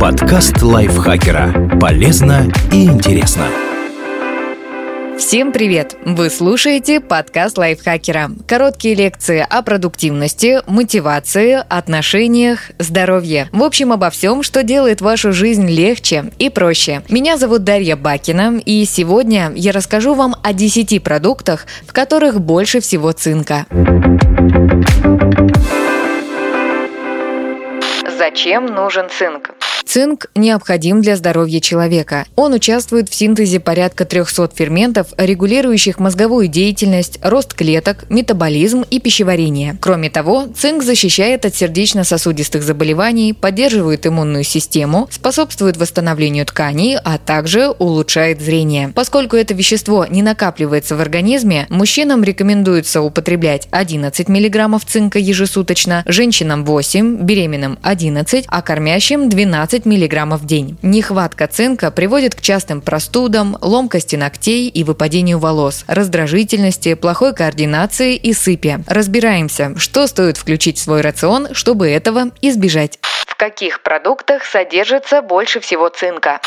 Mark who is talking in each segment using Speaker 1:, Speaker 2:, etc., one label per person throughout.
Speaker 1: Подкаст лайфхакера. Полезно и интересно.
Speaker 2: Всем привет! Вы слушаете подкаст лайфхакера. Короткие лекции о продуктивности, мотивации, отношениях, здоровье. В общем, обо всем, что делает вашу жизнь легче и проще. Меня зовут Дарья Бакина, и сегодня я расскажу вам о 10 продуктах, в которых больше всего цинка. Зачем нужен цинк? Цинк необходим для здоровья человека. Он участвует в синтезе порядка 300 ферментов, регулирующих мозговую деятельность, рост клеток, метаболизм и пищеварение. Кроме того, цинк защищает от сердечно-сосудистых заболеваний, поддерживает иммунную систему, способствует восстановлению тканей, а также улучшает зрение. Поскольку это вещество не накапливается в организме, мужчинам рекомендуется употреблять 11 мг цинка ежесуточно, женщинам 8, беременным 11, а кормящим 12 20 мг в день. Нехватка цинка приводит к частым простудам, ломкости ногтей и выпадению волос, раздражительности, плохой координации и сыпи. Разбираемся, что стоит включить в свой рацион, чтобы этого избежать. В каких продуктах содержится больше всего цинка?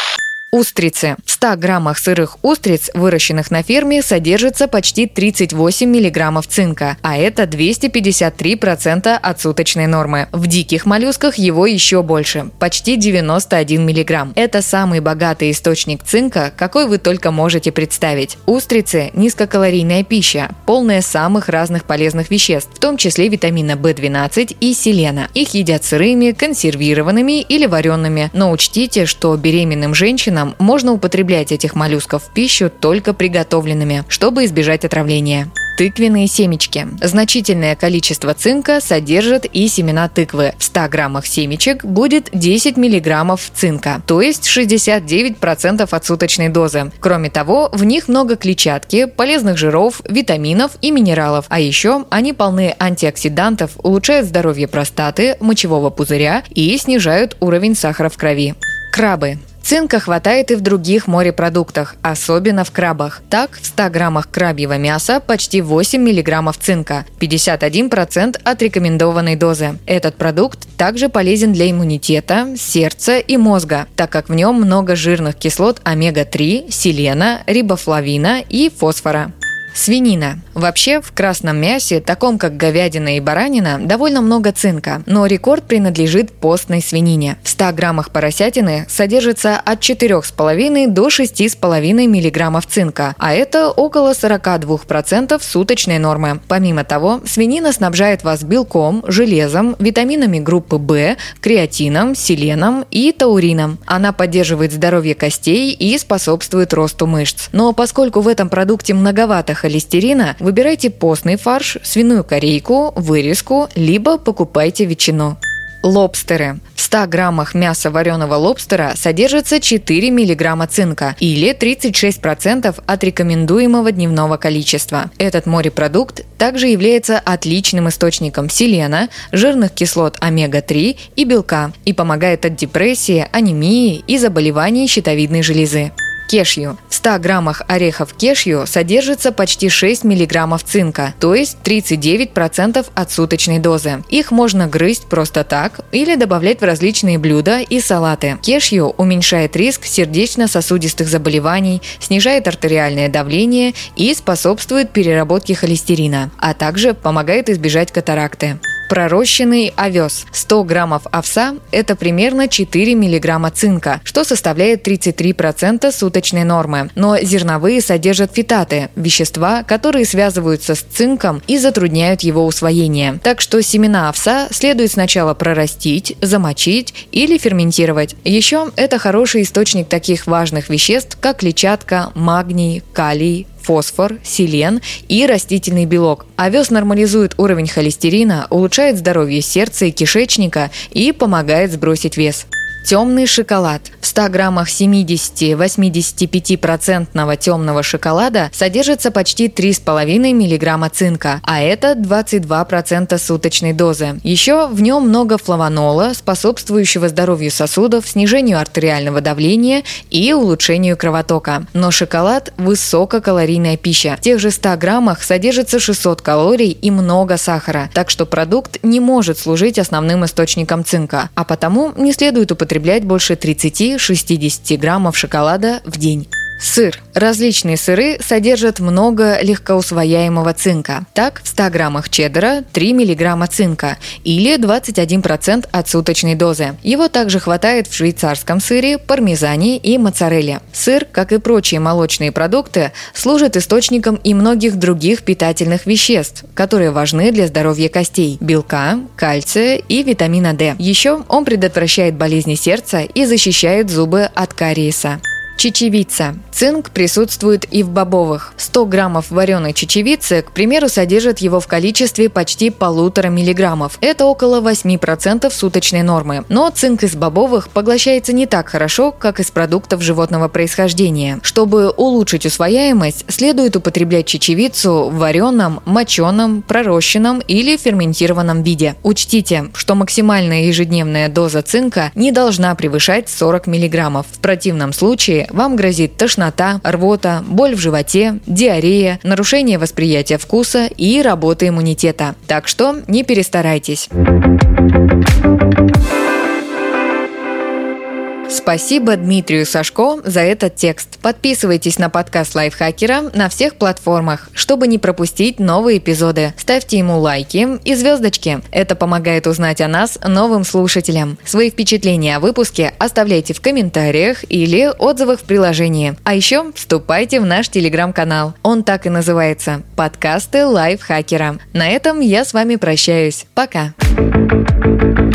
Speaker 2: Устрицы. В 100 граммах сырых устриц, выращенных на ферме, содержится почти 38 миллиграммов цинка, а это 253% от суточной нормы. В диких моллюсках его еще больше – почти 91 миллиграмм. Это самый богатый источник цинка, какой вы только можете представить. Устрицы – низкокалорийная пища, полная самых разных полезных веществ, в том числе витамина В12 и селена. Их едят сырыми, консервированными или вареными, но учтите, что беременным женщинам женщинам можно употреблять этих моллюсков в пищу только приготовленными, чтобы избежать отравления тыквенные семечки. Значительное количество цинка содержат и семена тыквы. В 100 граммах семечек будет 10 миллиграммов цинка, то есть 69% от суточной дозы. Кроме того, в них много клетчатки, полезных жиров, витаминов и минералов. А еще они полны антиоксидантов, улучшают здоровье простаты, мочевого пузыря и снижают уровень сахара в крови. Крабы. Цинка хватает и в других морепродуктах, особенно в крабах. Так, в 100 граммах крабьего мяса почти 8 миллиграммов цинка, 51% от рекомендованной дозы. Этот продукт также полезен для иммунитета, сердца и мозга, так как в нем много жирных кислот омега-3, селена, рибофлавина и фосфора. Свинина. Вообще, в красном мясе, таком как говядина и баранина, довольно много цинка, но рекорд принадлежит постной свинине. В 100 граммах поросятины содержится от 4,5 до 6,5 миллиграммов цинка, а это около 42% суточной нормы. Помимо того, свинина снабжает вас белком, железом, витаминами группы В, креатином, селеном и таурином. Она поддерживает здоровье костей и способствует росту мышц. Но поскольку в этом продукте многовато холестерина, выбирайте постный фарш, свиную корейку, вырезку, либо покупайте ветчину. Лобстеры. В 100 граммах мяса вареного лобстера содержится 4 миллиграмма цинка или 36% от рекомендуемого дневного количества. Этот морепродукт также является отличным источником селена, жирных кислот омега-3 и белка и помогает от депрессии, анемии и заболеваний щитовидной железы кешью. В 100 граммах орехов кешью содержится почти 6 миллиграммов цинка, то есть 39% от суточной дозы. Их можно грызть просто так или добавлять в различные блюда и салаты. Кешью уменьшает риск сердечно-сосудистых заболеваний, снижает артериальное давление и способствует переработке холестерина, а также помогает избежать катаракты пророщенный овес. 100 граммов овса – это примерно 4 миллиграмма цинка, что составляет 33% суточной нормы. Но зерновые содержат фитаты – вещества, которые связываются с цинком и затрудняют его усвоение. Так что семена овса следует сначала прорастить, замочить или ферментировать. Еще это хороший источник таких важных веществ, как клетчатка, магний, калий, фосфор, селен и растительный белок. Овес нормализует уровень холестерина, улучшает здоровье сердца и кишечника и помогает сбросить вес. Темный шоколад. В 100 граммах 70-85% темного шоколада содержится почти 3,5 мг цинка, а это 22% суточной дозы. Еще в нем много флавонола, способствующего здоровью сосудов, снижению артериального давления и улучшению кровотока. Но шоколад – высококалорийная пища. В тех же 100 граммах содержится 600 калорий и много сахара, так что продукт не может служить основным источником цинка, а потому не следует употреблять употреблять больше 30-60 граммов шоколада в день. Сыр. Различные сыры содержат много легкоусвояемого цинка. Так, в 100 граммах чеддера 3 мг цинка или 21% от суточной дозы. Его также хватает в швейцарском сыре, пармезане и моцарелле. Сыр, как и прочие молочные продукты, служит источником и многих других питательных веществ, которые важны для здоровья костей – белка, кальция и витамина D. Еще он предотвращает болезни сердца и защищает зубы от кариеса. Чечевица. Цинк присутствует и в бобовых. 100 граммов вареной чечевицы, к примеру, содержит его в количестве почти полутора миллиграммов. Это около 8% суточной нормы. Но цинк из бобовых поглощается не так хорошо, как из продуктов животного происхождения. Чтобы улучшить усвояемость, следует употреблять чечевицу в вареном, моченом, пророщенном или ферментированном виде. Учтите, что максимальная ежедневная доза цинка не должна превышать 40 миллиграммов. В противном случае вам грозит тошнота, рвота, боль в животе, диарея, нарушение восприятия вкуса и работы иммунитета. Так что не перестарайтесь. Спасибо Дмитрию Сашко за этот текст. Подписывайтесь на подкаст Лайфхакера на всех платформах, чтобы не пропустить новые эпизоды. Ставьте ему лайки и звездочки. Это помогает узнать о нас новым слушателям. Свои впечатления о выпуске оставляйте в комментариях или отзывах в приложении. А еще вступайте в наш телеграм-канал. Он так и называется – подкасты Лайфхакера. На этом я с вами прощаюсь. Пока.